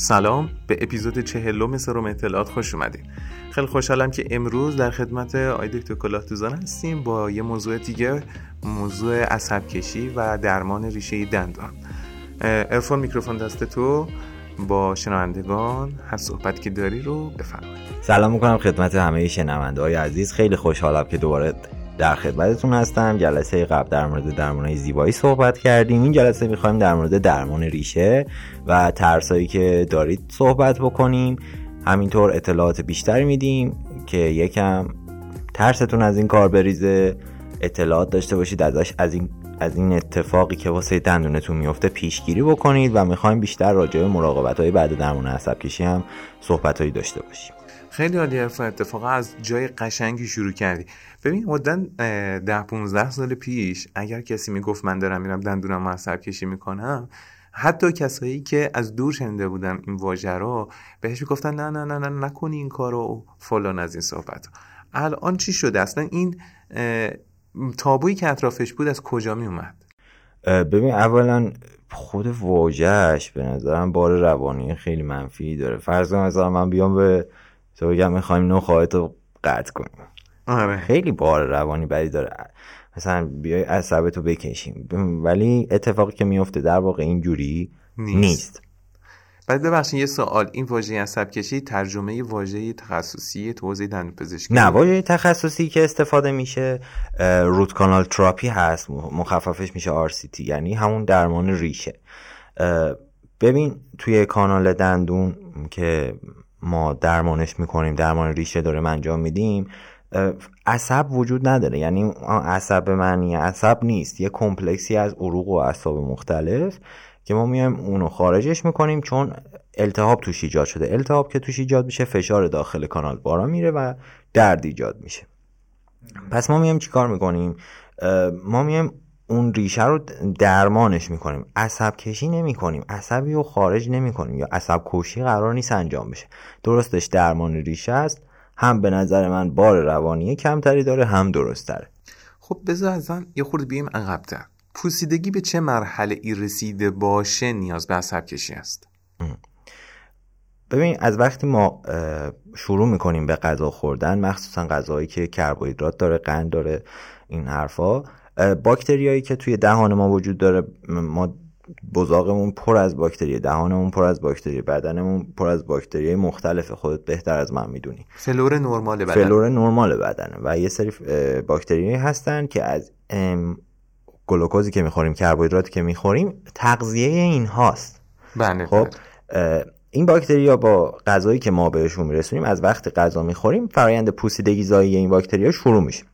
سلام به اپیزود چهلم سروم اطلاعات خوش اومدید خیلی خوشحالم که امروز در خدمت آی دکتر کلاه دوزان هستیم با یه موضوع دیگه موضوع عصب کشی و درمان ریشه دندان. ارفون میکروفون دست تو با شنوندگان هر صحبت که داری رو بفرمایید. سلام می‌کنم خدمت همه شنونده های عزیز. خیلی خوشحالم که دوباره در خدمتتون هستم. جلسه قبل در مورد درمان زیبایی صحبت کردیم. این جلسه می‌خوایم در مورد درمان ریشه و ترسایی که دارید صحبت بکنیم. همینطور اطلاعات بیشتری میدیم که یکم ترستون از این کار بریزه. اطلاعات داشته باشید ازش از این از این اتفاقی که واسه دندونتون میفته پیشگیری بکنید و می‌خوایم بیشتر راجع به مراقبت های بعد درمان عصب کشی هم صحبت هایی داشته باشیم. خیلی عالی عرفان اتفاقا از جای قشنگی شروع کردی. ببین مدن ده 15 سال پیش اگر کسی می‌گفت من دارم میرم دندونم عصب کشی می‌کنم حتی کسایی که از دور شنیده بودن این واژه رو بهش می‌گفتن نه نه نه نه نکنی این کارو فلان از این صحبت. الان چی شده؟ اصلا این تابویی که اطرافش بود از کجا می اومد ببین اولا خود واژهش به نظرم بار روانی خیلی منفی داره. فرض کنم من بیام به تو بگم می‌خوایم نخواهی تو قطع کنیم. آره. خیلی بار روانی بدی داره. مثلا بیای عصبتو بکشیم. ولی اتفاقی که میفته در واقع اینجوری نیست, نیست. بعد ببخشید یه سوال. این واژه عصب کشی ترجمه واژه تخصصی تو حوزه پزشکی؟ نه واژه تخصصی که استفاده میشه روت کانال تراپی هست. مخففش میشه RCT یعنی همون درمان ریشه. ببین توی کانال دندون که ما درمانش می‌کنیم درمان ریشه داریم انجام میدیم عصب وجود نداره. یعنی عصب معنی عصب نیست. یه کمپلکسی از عروق و اعصاب مختلف که ما میایم اونو خارجش می‌کنیم چون التهاب توش ایجاد شده. التهاب که توش ایجاد میشه فشار داخل کانال بارا میره و درد ایجاد میشه. پس ما میایم چیکار می‌کنیم؟ ما میایم اون ریشه رو درمانش می‌کنیم. عصب کشی نمی کنیم عصبی رو خارج نمی کنیم یا عصب کشی قرار نیست انجام بشه. درستش درمان ریشه است. هم به نظر من بار روانی کمتری داره هم درست تره خب بذار ازن یه خورده بیم عقبتر. پوسیدگی به چه مرحله ای رسیده باشه نیاز به عصب کشی است؟ ببین از وقتی ما شروع می‌کنیم به غذا خوردن مخصوصا غذاهایی که کربوهیدرات داره قند داره این حرفا باکتریایی که توی دهان ما وجود داره ما بزاقمون پر از باکتری دهانمون پر از باکتری بدنمون پر از باکتری مختلف خودت بهتر از من می‌دونی. فلور نرمال بدن. فلور نرمال بدنه و یه سری باکتری هستن که از گلوکوزی که می‌خوریم کربوهیدراتی که می‌خوریم تغذیه این هاست. بله خب بله. این باکتریا با غذایی که ما بهشون میرسونیم از وقت غذا می‌خوریم فرایند پوسیدگی زایی این باکتریا شروع میشه.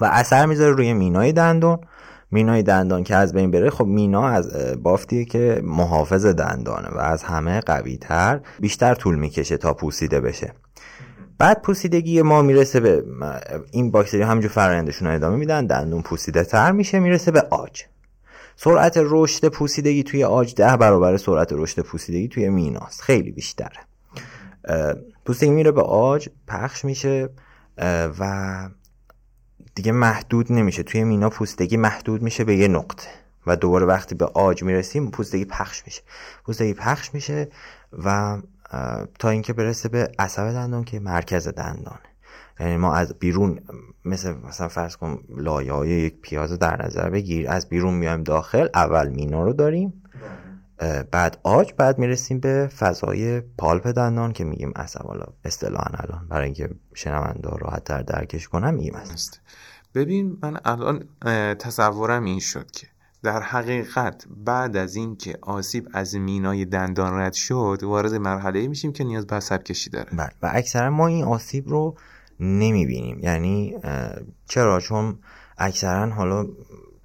و اثر می‌ذاره روی مینای دندون. مینای دندان که از بین بره خب مینا از بافتیه که محافظ دندانه و از همه قوی تر بیشتر طول می‌کشه تا پوسیده بشه. بعد پوسیدگی ما می‌رسه به این باکتری همجور فرآیندشون ادامه میدن دندون پوسیده تر میشه می‌رسه به آج. سرعت رشد پوسیدگی توی آج ده برابر سرعت رشد پوسیدگی توی میناست خیلی بیشتره. پوسیدگی میره به آج پخش میشه و دیگه محدود نمیشه. توی مینا پوستگی محدود میشه به یه نقطه. و دوباره وقتی به آج می‌رسیم پوستگی پخش میشه. پوستگی پخش میشه و تا اینکه برسه به عصب دندان که مرکز دندانه. یعنی ما از بیرون مثل مثلا فرض کن لایه های یک پیاز در نظر بگیر. از بیرون میایم داخل اول مینا رو داریم. بعد آج بعد می‌رسیم به فضای پالپ دندان که میگیم عصب حالا اصطلاحا الان برای اینکه شنونده راحت تر درکش کنم میگیم است ببین من الان تصورم این شد که در حقیقت بعد از اینکه آسیب از مینای دندان رد شد وارد مرحله میشیم که نیاز به عصب کشی داره. بله. و اکثرا ما این آسیب رو نمی‌بینیم. یعنی چرا؟ چون اکثرا حالا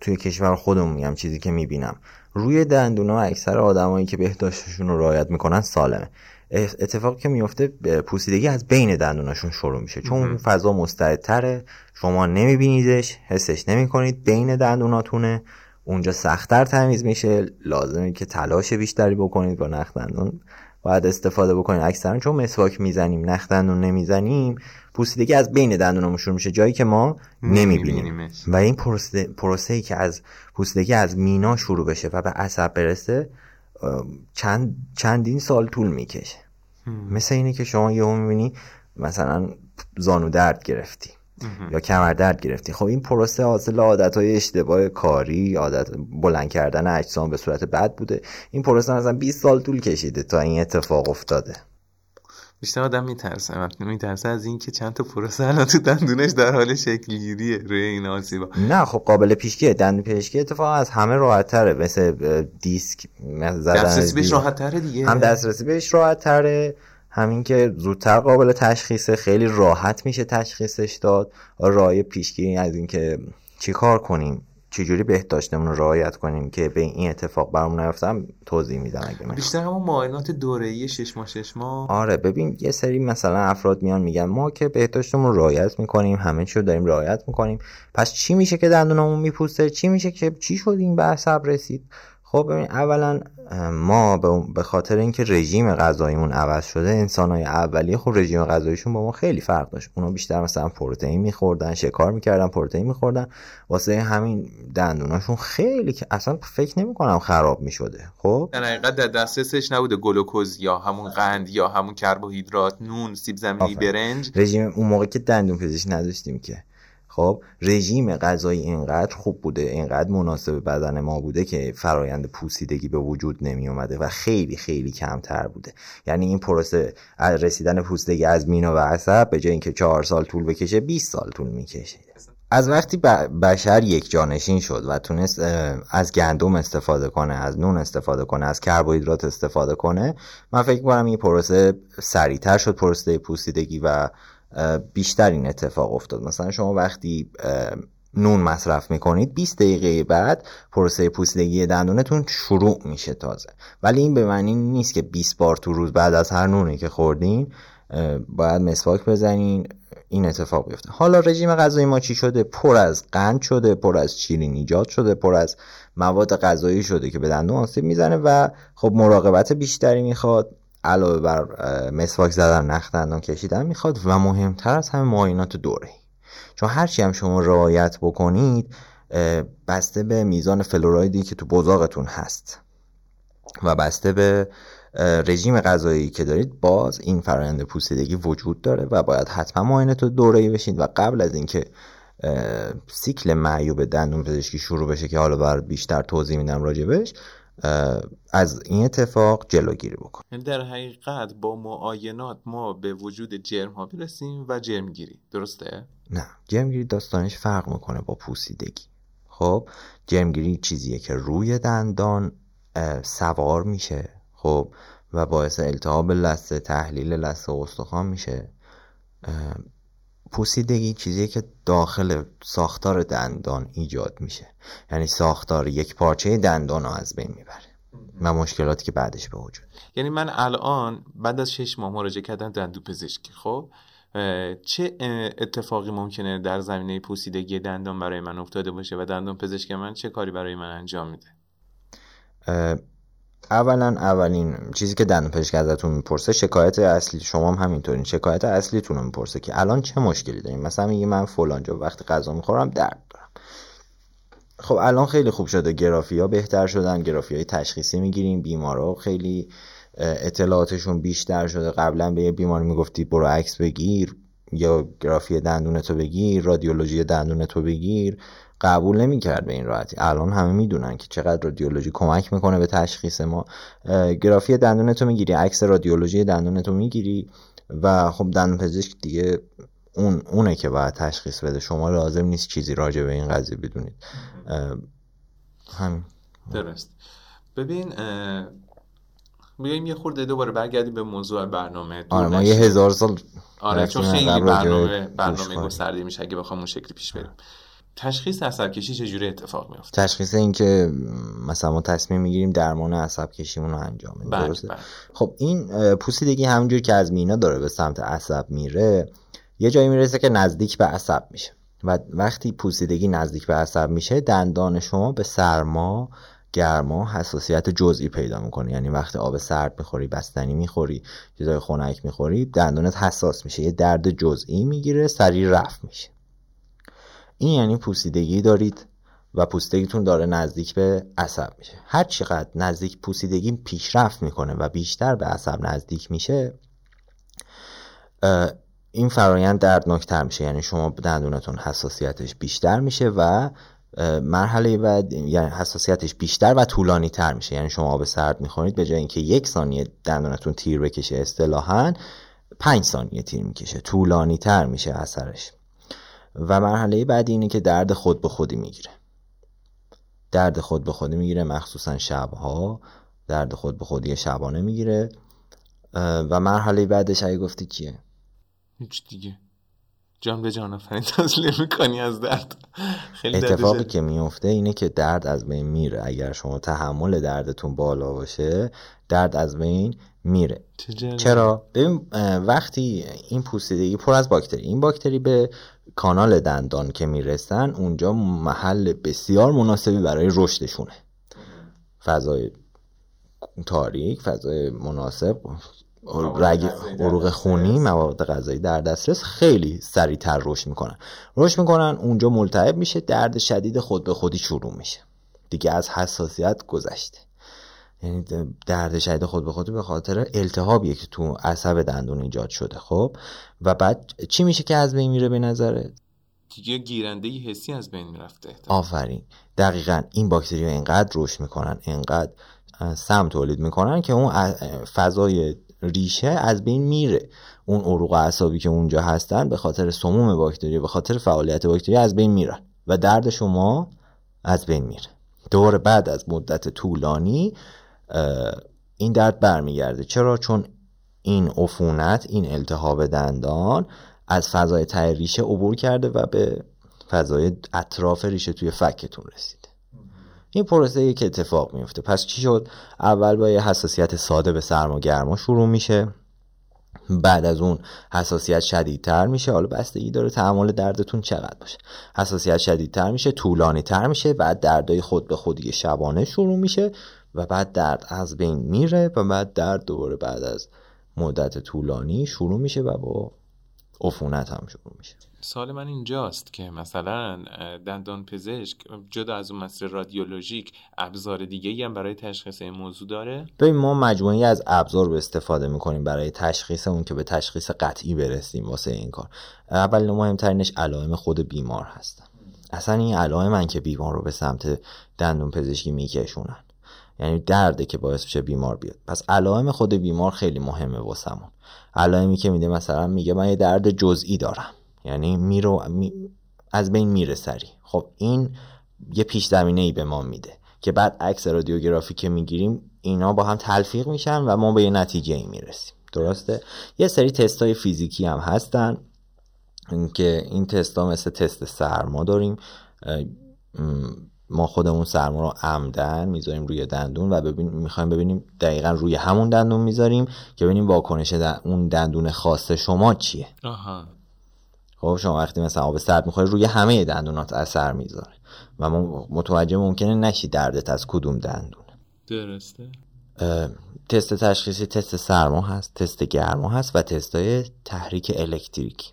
توی کشور خودمون میگم چیزی که می‌بینم. روی دندونا اکثر آدمایی که بهداشتشون رو رعایت می‌کنن سالمه. اتفاقی که میفته پوسیدگی از بین دندوناشون شروع میشه. چون اون فضا مستعدتره شما نمیبینیدش حسش نمی‌کنید بین دندوناتونه. اونجا سختتر تمیز میشه لازمه که تلاش بیشتری بکنید با نخ دندون. باید استفاده بکنید اکثرا چون مسواک می‌زنیم نخ دندون نمی‌زنیم پوسیدگی از بین دندونامون شروع میشه. جایی که ما نمی‌بینیم. و این پروسه, ای که از پوسیدگی از مینا شروع بشه و به عصب برسه چند چندین سال طول می‌کشه. مثل اینه که شما یهو می‌بینی مثلا زانو درد گرفتی. یا کمر درد گرفتی. خب این پروسه حاصل عادت های اشتباه کاری عادت بلند کردن اجسام به صورت بد بوده. این پروسه مثلا 20 سال طول کشیده تا این اتفاق افتاده. بیشتر آدم میترسه. میترسه از اینکه چند تا پروسه الان تو دندونش در حال شکل گیریه روی این آسیبا نه خب قابل پیشگیه. دندون پزشکی اتفاقا از همه راحت تره مثل دیسک دسترسی بهش راحت تره دیگه. هم دسترسی بهش راحت تره همین که زودتر قابل تشخیصه خیلی راحت میشه تشخیصش داد. رای پیشگیری از اینکه چیکار کنیم چجوری بهداشتمون رو رعایت کنیم که به این اتفاق برامون نیفتم توضیح میدم اگه بیشتر همون معاینات دوره‌ای شش ماه شش ماه. آره ببین یه سری مثلا افراد میان میگن ما که بهداشتمون رو رعایت می‌کنیم همه چی رو داریم رعایت می‌کنیم. پس چی میشه که دندونمون میپوسته؟ چی میشه که چی شد این به عصب رسید خب ببین اولا ما به خاطر اینکه رژیم غذاییمون عوض شده انسانهای اولیه خب رژیم غذاییشون با ما خیلی فرق داشت. اونا بیشتر مثلا پروتئین میخوردن شکار می‌کردن پروتئین میخوردن. واسه همین دندوناشون خیلی که اصلا فکر نمی‌کنم خراب می‌شده. خب؟ در حقیقت در دسترسش نبوده گلوکوز یا همون قند یا همون کربوهیدرات نون سیب زمینی برنج. رژیم اون موقع که دندون پزشک نداشتیم که. خب رژیم غذایی اینقدر خوب بوده اینقدر مناسب بدن ما بوده که فرایند پوسیدگی به وجود نمی اومده و خیلی خیلی کمتر بوده. یعنی این پروسه رسیدن پوسیدگی از مینا و عصب به جای اینکه چهار سال طول بکشه 20 سال طول می‌کشه. از وقتی بشر یک جانشین شد و تونست از گندم استفاده کنه از نون استفاده کنه از کربوهیدرات استفاده کنه من فکر کنم این پروسه سریعتر شد پروسه پوسیدگی و بیشتر این اتفاق افتاد. مثلا شما وقتی نون مصرف می‌کنید 20 دقیقه بعد پروسه پوسیدگی دندونتون شروع میشه تازه. ولی این به معنی نیست که 20 بار تو روز بعد از هر نونی که خوردین باید مسواک بزنین این اتفاق بیفته. حالا رژیم غذایی ما چی شده؟ پر از قند شده پر از شیرین ایجاد شده پر از مواد غذایی شده که به دندون آسیب می‌زنه و خب مراقبت بیشتری می‌خواد. علاوه بر مسواک زدن نخ دندان کشیدن می‌خواد و مهمتر از همه معاینات دوره. چون هرچی هم شما رعایت بکنید بسته به میزان فلورایدی که تو بزاقتون هست و بسته به رژیم غذایی که دارید باز این فرآیند پوسیدگی وجود داره و باید حتما معاینات دوره بشید و قبل از اینکه سیکل معیوب دندون پزشکی شروع بشه که حالا بر بیشتر توضیح میدم راجبش از این اتفاق جلوگیری بکن. یعنی در حقیقت با معاینات ما به وجود جرم ها برسیم و جرمگیری درسته؟ نه. جرمگیری داستانش فرق می‌کنه با پوسیدگی. خب جرمگیری چیزیه که روی دندان سوار میشه. خب و باعث التهاب لثه تحلیل لثه استخوان میشه. پوسیدگی چیزیه که داخل ساختار دندان ایجاد میشه. یعنی ساختار یک پارچه دندان رو از بین می‌بره و مشکلاتی که بعدش به وجود یعنی من الان بعد از شش ماه مراجعه کردن دندو پزشکی خب چه اتفاقی ممکنه در زمینه پوسیدگی دندان برای من افتاده باشه و دندان پزشک من چه کاری برای من انجام میده؟ اولا اولین چیزی که دندون پزشک ازتون می‌پرسه شکایت اصلی شما هم همینطورین. شکایت اصلیتون رو می‌پرسه که الان چه مشکلی داریم مثلا میگه من فلان جا وقتی غذا می‌خورم درد دارم. خب الان خیلی خوب شده. گرافی ها بهتر شدن. گرافی های تشخیصی می‌گیریم. بیمارا خیلی اطلاعاتشون بیشتر شده. قبلا به یه بیمار می‌گفتی برو عکس بگیر. یا گرافی دندونتو بگیر رادیولوژی دندونتو بگیر قبول نمی‌کرد به این راحتی. الان همه می‌دونن که چقدر رادیولوژی کمک می‌کنه به تشخیص ما. گرافی دندونتو می‌گیری عکس رادیولوژی دندونتو می‌گیری و خب دندون پزشک دیگه اون اونه که باید تشخیص بده. شما لازم نیست چیزی راجع به این قضیه بدونید. همین. درست. ببین بیایم یه خورده دوباره برگردیم به موضوع برنامه. آره ما یه هزار سال آره چون خیلی برنامه برنامه گسترده میشه اگه بخوام اون شکلی پیش بریم. تشخیص عصب کشی چجوری اتفاق میفته تشخیص این که مثلا ما تصمیم می‌گیریم درمان عصب کشیمون رو انجام بدیم بله، درسته؟ بله. خب این پوسیدگی همونجور که از مینا داره به سمت عصب میره یه جایی می‌رسه که نزدیک به عصب میشه. و وقتی پوسیدگی نزدیک به عصب میشه دندان شما به سرما گرما حساسیت جزئی پیدا می‌کنه. یعنی وقتی آب سرد می‌خوری بستنی می‌خوری چیزای خنک می‌خوری دندونت حساس میشه. یه درد جزئی می‌گیره سریع رفت میشه. این یعنی پوسیدگی دارید و پوسیدگیتون داره نزدیک به عصب میشه. هر چقدر نزدیک پوسیدگی پیشرفت می‌کنه و بیشتر به عصب نزدیک میشه این فرایند دردناکتر میشه. یعنی شما دندونتون حساسیتش بیشتر میشه و مرحله بعد یعنی حساسیتش بیشتر و طولانی تر میشه. یعنی شما آب سرد می‌خورید به جای اینکه یک ثانیه دندونتون تیر بکشه اصطلاحا پنج ثانیه تیر می‌کشه. طولانی تر میشه اثرش. و مرحله بعدی اینه که درد خود به خودی می‌گیره. درد خود به خودی می‌گیره مخصوصا شبها. درد خود به خودی شبانه می‌گیره و مرحله بعدش اگه گفتی چیه هیچ دیگه. جان به جان آفرین تسلیم می‌کنی از درد. خیلی اتفاقی که میفته اینه که درد از بین میره. اگر شما تحمل دردتون بالا باشه درد از بین میره. چرا؟ ببین وقتی این پوسیدگی پر از باکتری این باکتری به کانال دندان که می‌رسن اونجا محل بسیار مناسبی برای رشدشونه. فضای تاریک فضای مناسب. رگ عروق خونی مواد غذایی در دسترس خیلی سریعتر رشد می‌کنن. رشد می‌کنن اونجا ملتهب میشه درد شدید خود به خودی شروع میشه. دیگه از حساسیت گذشته. یعنی درد شدید خود به خودی به خاطر التهابیه که تو عصب دندون ایجاد شده خب؟ و بعد چی میشه که از بین میره به نظرت؟ دیگه گیرنده حسی از بین می‌رفته. آفرین. دقیقا این باکتری ها اینقدر رشد می‌کنن اینقدر سم تولید می‌کنن که اون فضای ریشه از بین میره. اون عروق اعصابی که اونجا هستن به خاطر سموم باکتری به خاطر فعالیت باکتری از بین میرن و درد شما از بین میره. دور بعد از مدت طولانی این درد برمیگرده. چرا؟ چون این عفونت این التهاب دندان از فضای ته ریشه عبور کرده و به فضای اطراف ریشه توی فکتون رسید این پروسه که اتفاق میفته پس چی شد؟ اول با یه حساسیت ساده به سرما گرما شروع میشه. بعد از اون حساسیت شدیدتر میشه. حالا بستگی داره تحمل دردتون چقدر باشه. حساسیت شدیدتر میشه طولانی تر میشه بعد دردای خود به خودی شبانه شروع میشه و بعد درد از بین میره و بعد درد دوباره بعد از مدت طولانی شروع میشه و با عفونت هم شروع میشه. سال من اینجاست که مثلا دندان پزشک جدا از اون مسیر رادیولوژیک ابزار دیگه هم برای تشخیص این موضوع داره. ببین ما مجموعی از ابزار رو استفاده می‌کنیم برای تشخیص اون که به تشخیص قطعی برسیم واسه این کار. اول مهمترینش علائم خود بیمار هستن. اصلا این علائم من که بیمار رو به سمت دندون پزشکی میکشونن. یعنی درده که باعث میشه بیمار بیاد. پس علائم خود بیمار خیلی مهمه واسمون. علائمی که میده مثلا میگه من یه درد جزئی دارم. یعنی میرو از بین میره سری خب این یه پیش زمینه ای به ما میده که بعد عکس رادیوگرافی که می‌گیریم اینا با هم تلفیق میشن و ما به یه نتیجه ای می‌رسیم. درسته؟ یه سری تست های فیزیکی هم هستن که این تست ها مثل تست سرما داریم. ما خودمون سرما رو عمدن می‌ذاریم روی دندون و ببین می‌خوایم ببینیم دقیقا روی همون دندون می‌ذاریم که ببینیم واکنش اون دندون خاص شما چیه. خب شما وقتی مثلا آب سرد می‌خوری روی همه دندونات اثر می‌ذاره. و متوجه ممکنه نشی دردت از کدوم دندون. درسته. تست تشخیصی تست سرما هست تست گرما هست و تست های تحریک الکتریکی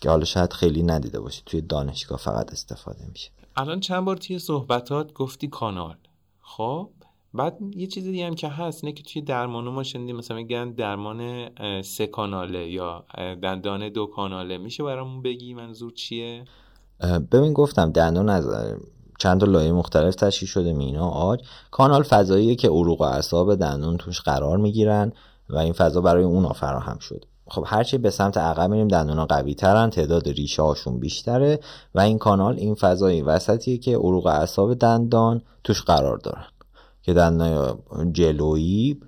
که حالا شاید خیلی ندیده باشی توی دانشگاه فقط استفاده میشه. الان چند بار توی صحبتات گفتی کانال. خب؟ بعد یه چیز دیگه هم که هست اینه که توی درمان ما شنیدیم مثلا میگن درمان سه کاناله یا دندان دو کاناله. میشه برامون بگی منظور چیه؟ ببین گفتم دندان از چند لایه مختلف تشکیل شده مینا آج. کانال فضاییه که عروق و اعصاب دندون توش قرار می‌گیرن و این فضا برای اونا فراهم شده. خب هرچی به سمت عقب میریم دندونا قوی ترن تعداد ریشه هاشون بیشتره و این کانال این فضای وسطیه که عروق اعصاب دندان توش قرار دارن. که دندان جلویی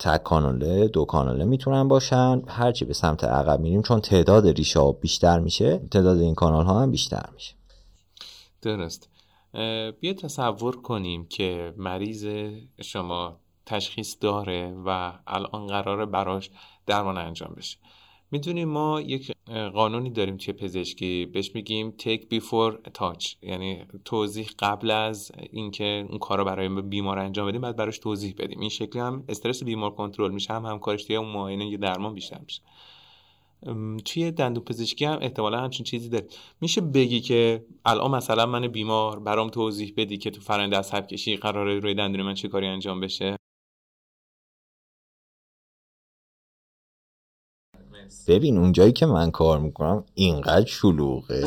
تک کاناله دو کاناله می‌تونن باشن. هرچی به سمت عقب میریم چون تعداد ریشه ها بیشتر میشه تعداد این کانال ها هم بیشتر میشه. درست. بیا تصور کنیم که مریض شما تشخیص داره و الان قراره براش درمان انجام بشه. می‌دونیم ما یک قانونی داریم توی پزشکی بهش میگیم take before touch. یعنی توضیح قبل از اینکه اون کار برای بیمار انجام بدیم بعد براش توضیح بدیم. این شکلی هم استرس بیمار کنترل میشه هم همکارش توی اون معاینه یه درمان بیشتر میشه. توی دندون پزشکی هم احتمالا همچین چیزی داره. میشه بگی که الان مثلا من بیمار برام توضیح بدی که تو فرآیند عصب کشی قراره روی دندون من چه کاری انجام بشه؟ ببین اونجایی که من کار می‌کنم اینقدر شلوغه.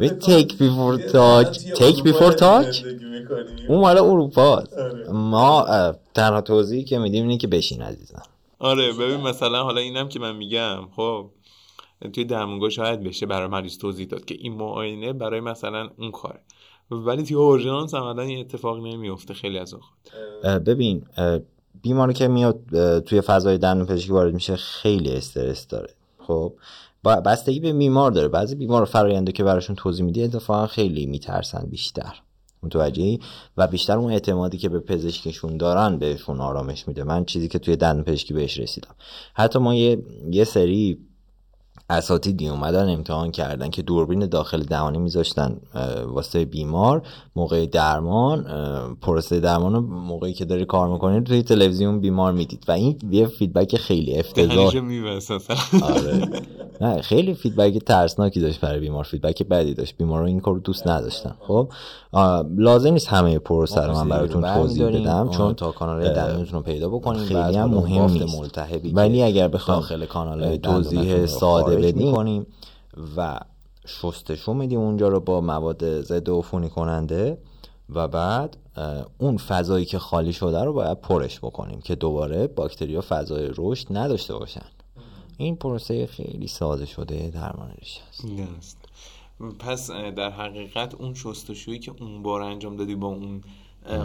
به تیک بیفور تاک تیک بیفور تاک اون مال اروپا آره. ما تنها توضیحی که میدیم اینه که بشین عزیزم. آره ببین مثلا حالا اینم که من میگم خب توی درمونگاه شاید بشه برای مریض توضیح داد که این معاینه برای مثلا اون کاره. ولی توی اورژانس عملا این اتفاق نمیفته خیلی از اوقات. ببین بیماری که میاد توی فضای دندون پزشکی وارد میشه خیلی استرس داره. خب بستگی به بیمار داره. بعضی بیمار فراینده که براشون توضیح میدی اتفاقا خیلی میترسن بیشتر. متوجهی؟ و بیشتر اون اعتمادی که به پزشکشون دارن بهشون آرامش میده. من چیزی که توی دندون پزشکی بهش رسیدم. حتی ما یه, یه سری اساتیدی اومدن امتحان کردن که دوربین داخل دهانی میذاشتن واسه بیمار موقع درمان پروسه درمان موقعی که داری کار می‌کنید توی تلویزیون بیمار می‌دید. و این یه feedback خیلی افتضاح. آره. نه خیلی feedback ترسناکی داشت برای بیمار feedback بدی داشت. بیمارا این کارو دوست نداشتن. خب لازم نیست همه پروسه رو من براتون توضیح بدم چون تا کانال دندونتون رو پیدا بکنیم. خیلی هم مهم نیست. ولی اگر بخوام داخل کانال توضیح ساده بدیم. کنیم و شستشو میدیم اونجا رو با مواد ضد عفونی کننده و بعد اون فضایی که خالی شده رو باید پرش بکنیم که دوباره باکتریا فضای رشد نداشته باشن. این پروسه خیلی ساده شده درمان ریشه است پس در حقیقت اون شستشویی که اون بار انجام دادی با اون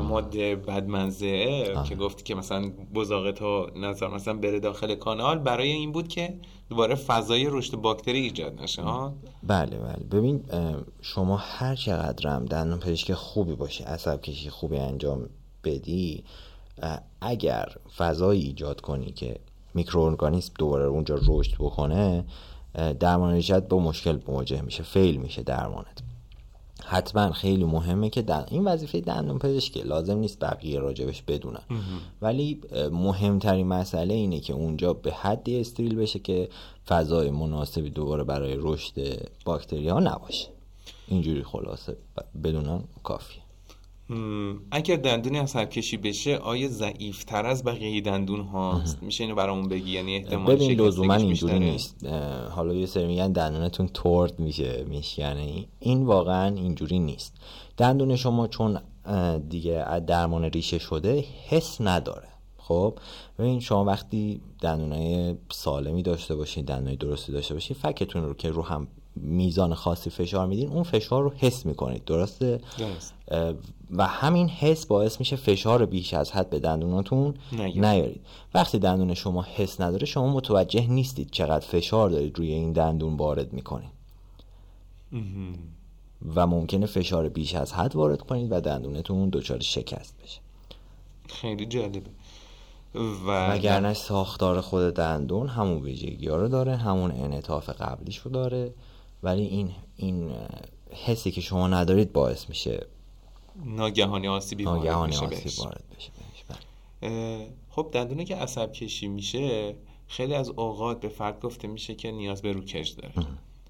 ماده بدمنزه که گفتی که مثلا بزاقه تا نظر مثلا بره داخل کانال. برای این بود که دوباره فضای رشد باکتری ایجاد نشه ها؟ بله بله. ببین شما هر چقدر هم دندون پزشک خوبی باشه عصب کشی خوبی انجام بدی اگر فضایی ایجاد کنی که میکروارگانیسم دوباره اونجا رشد بکنه درمان ریشت با مشکل مواجه میشه فیل میشه درمانت. حتما خیلی مهمه که دن... این وظیفه دندون پزشکی لازم نیست بقیه راجبش بدونن. ولی مهمترین مسئله اینه که اونجا به حدی استریل بشه که فضای مناسبی دوباره برای رشد باکتری ها نباشه. اینجوری خلاصه بدونن کافیه. اگر دندونی از کشی بشه آیا ضعیف تر از بقیه دندون هاست؟ میشه اینو برامون بگی؟ یعنی احتمال ببین لزوما اینجوری نیست. حالا یه سری میگن دندونتون تورد میشه یعنی این واقعا اینجوری نیست. دندون شما چون دیگه درمان ریشه شده حس نداره. خب ببین شما وقتی دندونای سالمی داشته باشین دندونای درستی داشته باشین فکتون رو که رو هم میزان خاصی فشار میدین اون فشار رو حس می‌کنید درسته؟ و همین حس باعث میشه فشار بیش از حد به دندوناتون نیارید. وقتی دندون شما حس نداره شما متوجه نیستید چقدر فشار دارید روی این دندون وارد می‌کنید. و ممکنه فشار بیش از حد وارد کنید و دندونتون دچار شکست بشه. خیلی جالبه. و وگرنه ساختار خود دندون همون ویژگی ها رو داره همون انعطاف قبلیش رو داره. ولی این این حسی که شما ندارید باعث میشه ناگهانی آسیبی ناگهانی آسیب وارد بشه بله. خب دندونه که عصب کشی میشه خیلی از اوقات به فرد گفته میشه که نیاز به روکش داره.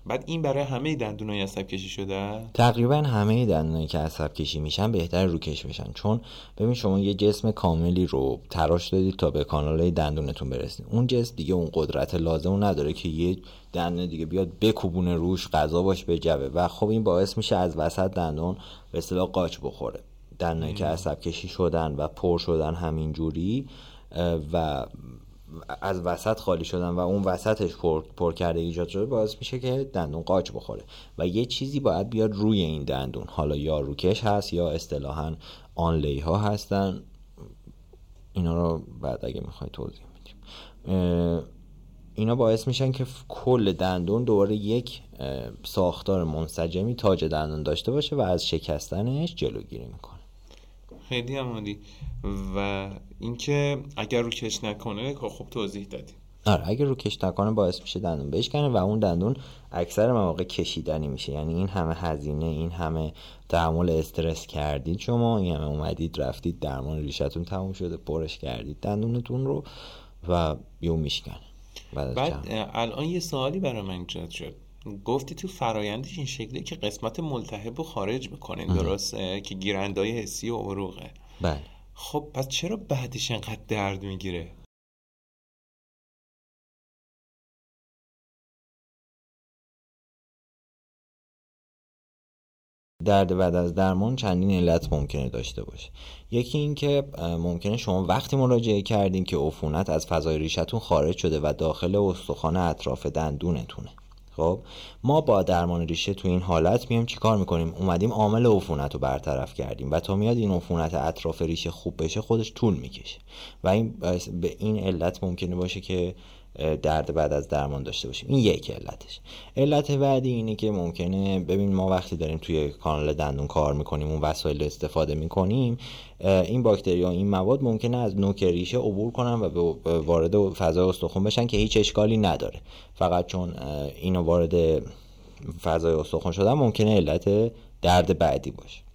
بعد این برای همه دندونای عصب کشی شده؟ تقریبا همه دندونایی که عصب کشی میشن بهتر روکش بشن. چون ببین شما یه جسم کاملی رو تراش دادید تا به کانال دندونتون برسید. اون جسم دیگه اون قدرت لازم نداره که یه دندون دیگه بیاد بکوبونه روش غذا باش به جبه و خب این باعث میشه از وسط دندون به اصطلاح قاچ بخوره. دندونایی که عصب کشی شدن و پر شدن همین جوری و از وسط خالی شدن و اون وسطش پر, پر کرده ایجاد شده باعث میشه که دندون قاچ بخوره و یه چیزی باید بیاد روی این دندون. حالا یا روکش هست یا اصطلاحا آنلی ها هستن. اینا رو بعد اگه می‌خوای توضیح میدیم. اینا باعث میشن که کل دندون دوباره یک ساختار منسجمی تاج دندون داشته باشه و از شکستنش جلوگیری می‌کنه. خیلی هم و اینکه اگر رو کش نکنه که خب توضیح دادی. آره اگر رو کش نکنه باعث میشه دندون بشکنه و اون دندون اکثر مواقع کشیدنی میشه. یعنی این همه هزینه این همه تحمل استرس کردید شما این همه اومدید رفتید درمان ریشتون تموم شده پرش کردید دندونتون رو و بیو میشکنه. بعد, الان یه سوالی برای من ایجاد شد. گفتی تو فرایندش این شکلیه که قسمت ملتهب رو خارج می‌کنین درسته؟ که گیرندای حسی و عروقه بله. خب پس چرا بعدش انقدر درد می‌گیره؟ درد بعد از درمان چندین علت ممکنه داشته باشه. یکی اینکه ممکنه شما وقتی مراجعه کردین که عفونت از فضای ریشتون خارج شده و داخل استخوان اطراف دندونتونه. خب ما با درمان ریشه تو این حالت میایم چیکار می‌کنیم؟ اومدیم عامل عفونت رو برطرف کردیم و تا میاد این عفونت اطراف ریشه خوب بشه خودش طول می‌کشه. و این به این علت ممکنه باشه که درد بعد از درمان داشته باشیم. این یک علتش. علت بعدی اینه که ممکنه ببین ما وقتی داریم توی کانال دندون کار می‌کنیم اون وسایل استفاده می‌کنیم این باکتری ها این مواد ممکنه از نوک ریشه عبور کنن و به وارد فضای استخون بشن که هیچ اشکالی نداره. فقط چون اینو وارد فضای استخون شدن ممکنه علت درد بعدی باشه.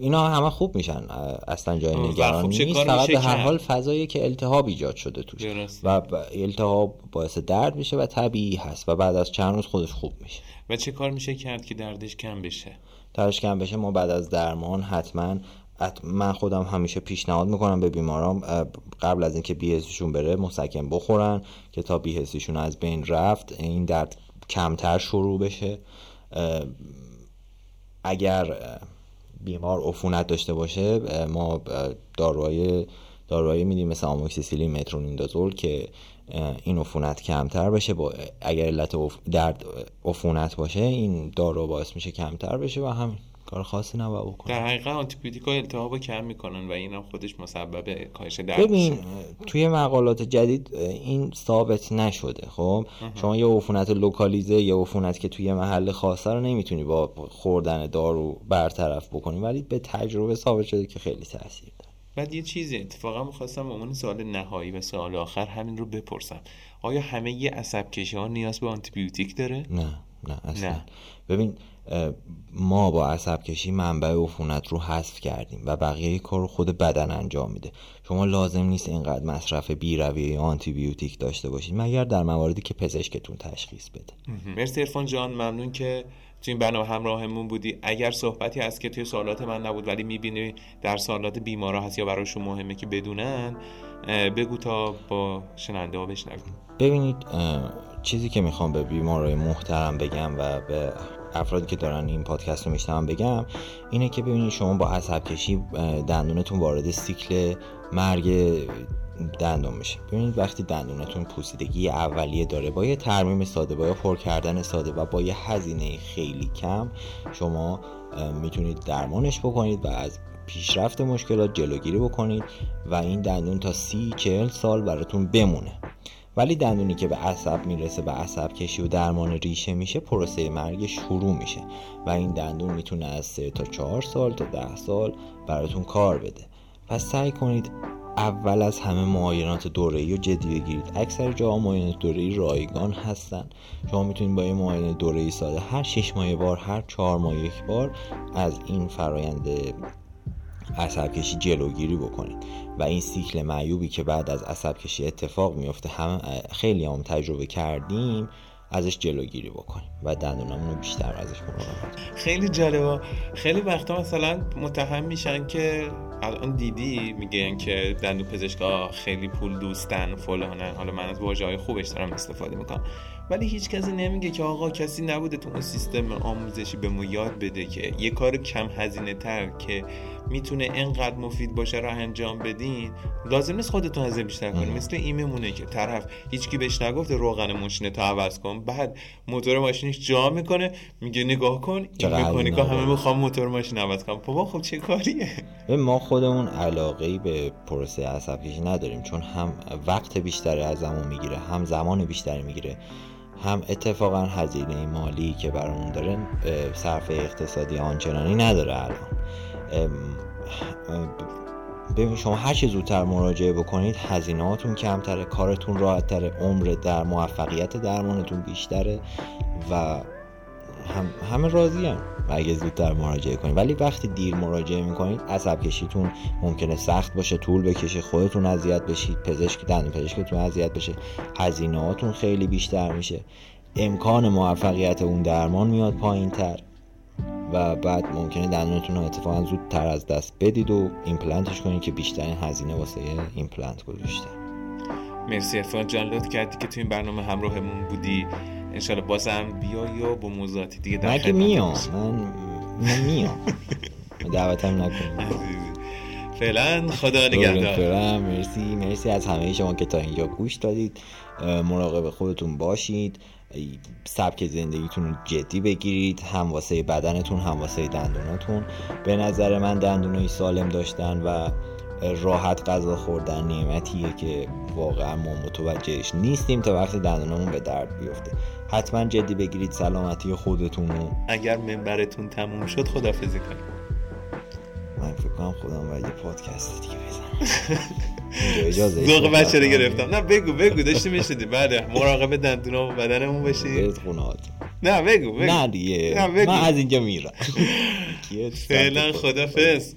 اینا همه خوب میشن اصلا جای نگرانی خب نیست. فقط به هر؟ حال فضایی که التهاب ایجاد شده توش. درست. و التهاب باعث درد میشه و طبیعی هست و بعد از چند روز خودش خوب میشه. و چه کار میشه کرد که دردش کم بشه؟ درش کم بشه ما بعد از درمان حتما حت- من خودم همیشه پیشنهاد می‌کنم به بیمارام اه، قبل از اینکه بیهسیشون بره مسکن بخورن که تا بیهسیشون از بین رفت این درد کمتر شروع بشه. اگر بیمار عفونت داشته باشه ما داروهای داروهای میدیم مثل آموکسیسیلین مترونیدازول که این عفونت کمتر بشه با اگر علت درد عفونت باشه این دارو باعث میشه کمتر بشه و همین. کار خاصی نباید بکنه. در حقیقت ها التهاب کم می‌کنن و این هم خودش مسبب کاهش درد ببین توی مقالات جدید این ثابت نشده خب؟ شما یه عفونت لوکالیزه یه عفونت که توی محل خاصه رو نمی‌تونی با خوردن دارو برطرف بکنی ولی به تجربه ثابت شده که خیلی تاثیر داره. بعد یه چیزی اتفاقا می‌خواستم به عنوان سوال نهایی و سوال آخر همین رو بپرسم. آیا همه یه عصب کشی ها نیاز به آنتیبیوتیک داره؟ نه نه اصلا. نه. ببین ما با عصب کشی منبع عفونت رو حذف کردیم و بقیه کار رو خود بدن انجام میده. شما لازم نیست اینقدر مصرف بیرویه آنتی بیوتیک داشته باشید مگر در مواردی که پزشکتون تشخیص بده. مرسی ارفان جان ممنون که تو این برنامه همراهمون بودی. اگر صحبتی هست که توی سوالات من نبود ولی می‌بینی در سوالات بیمارا هست یا براشون مهمه که بدونن بگو تا با شنونده ها بشنویم. ببینید چیزی که می‌خوام به بیمارای محترم بگم و به افرادی که دارن این پادکست رو میشنون بگم اینه که ببینید شما با عصب کشی دندونتون وارد سیکل مرگ دندون میشه. ببینید وقتی دندونتون پوسیدگی اولیه داره با یه ترمیم ساده با یه پر کردن ساده و با یه هزینه خیلی کم شما می‌تونید درمانش بکنید و از پیشرفت مشکلات جلوگیری بکنید و این دندون تا سی چهل سال براتون بمونه. ولی دندونی که به عصب می‌رسه به عصب کشی و درمان ریشه میشه پروسه مرگ شروع میشه و این دندون می‌تونه از 3 تا 4 سال تا 10 سال براتون کار بده. پس سعی کنید اول از همه معاینات دوره‌ای رو جدی بگیرید. اکثر جاها معاینات دوره‌ای رایگان هستن. شما می‌تونید با یه معاینه دوره‌ای ساده هر 6 ماه بار هر 4 ماه یک بار از این فرایند عصب کشی جلوگیری بکنید. و این سیکل معیوبی که بعد از عصب کشی اتفاق میفته هم خیلی هم تجربه کردیم ازش جلوگیری بکنیم. و دندونامون رو بیشتر ازش مراقبت خیلی جالبه. خیلی وقتا مثلا متهم میشن که الان دیدی میگن که دندون پزشکا خیلی پول دوستن فلانن. حالا من از واژه های خوبش دارم استفاده می‌کنم. ولی هیچ کسی نمیگه که آقا کسی نبوده تو اون سیستم آموزشی به ما یاد بده که یه کار کم هزینه تر که می‌تونه انقدر مفید باشه رو انجام بدین لازم نیست خودتون هزینه بیشتر کنید مثل این میمونه که طرف هیچکی بهش نگفته روغن ماشین تو عوض کن. بعد موتور ماشینش جا می‌کنه میگه نگاه کن این مکانیکا همه. می‌خوام موتور ماشین عوض کنم بابا خب چه کاریه؟ ما خودمون علاقه ای به پروسه عصب کشی نداریم چون هم وقت بیشتری ازمون می‌گیره هم زمان بیشتری می‌گیره هم اتفاقا هزینه مالی که برامون داره صرف اقتصادی آنچنانی نداره الان. ببین شما هر چه زودتر مراجعه بکنید هزینهاتون کمتره کارتون راحتتره عمر در موفقیت درمانتون بیشتره و هم همه راضی هم اگه زودتر مراجعه کنید. ولی وقتی دیر مراجعه می‌کنید عصب کشیتون ممکنه سخت باشه طول بکشه خودتون اذیت بشید پزشک دندون پزشکتون اذیت بشه هزینه هاتون خیلی بیشتر میشه. امکان موفقیت اون درمان میاد پایین تر و بعد ممکنه دندونتون رو اتفاقا زودتر از دست بدید و ایمپلنتش کنید که بیشترین هزینه واسه ایمپلنت گذاشته. مرسی عرفان جان لطف کردی که تو این برنامه همراهمون بودی. انشالله بازم بیا یا با موضوعاتی دیگه در مگه میام من من میام دعوتم نکنیم فعلا خدا نگهدار. مرسی مرسی از همه شما که تا اینجا گوش دادید. مراقب خودتون باشید. سبک زندگیتون رو جدی بگیرید هم واسه بدنتون هم واسه دندوناتون. به نظر من دندونای سالم داشتن و راحت غذا خوردن نعمتیه که واقعا ما متوجهش نیستیم تا وقتی دندونمون به درد بیفته. حتما جدی بگیرید سلامتی خودتون رو. اگر منبرتون تموم شد خدافزی کنید من فکر کنم خودم باید یه پادکست دیگه بزنم. اجازه ذوق بچه رو گرفتم. نه بگو بگو داشتی می‌شدی بله مراقب دندونا و بدنمون باشی برید خونهات نه بگو بگو. نه دیگه. من از اینجا میرم. فعلا خدافز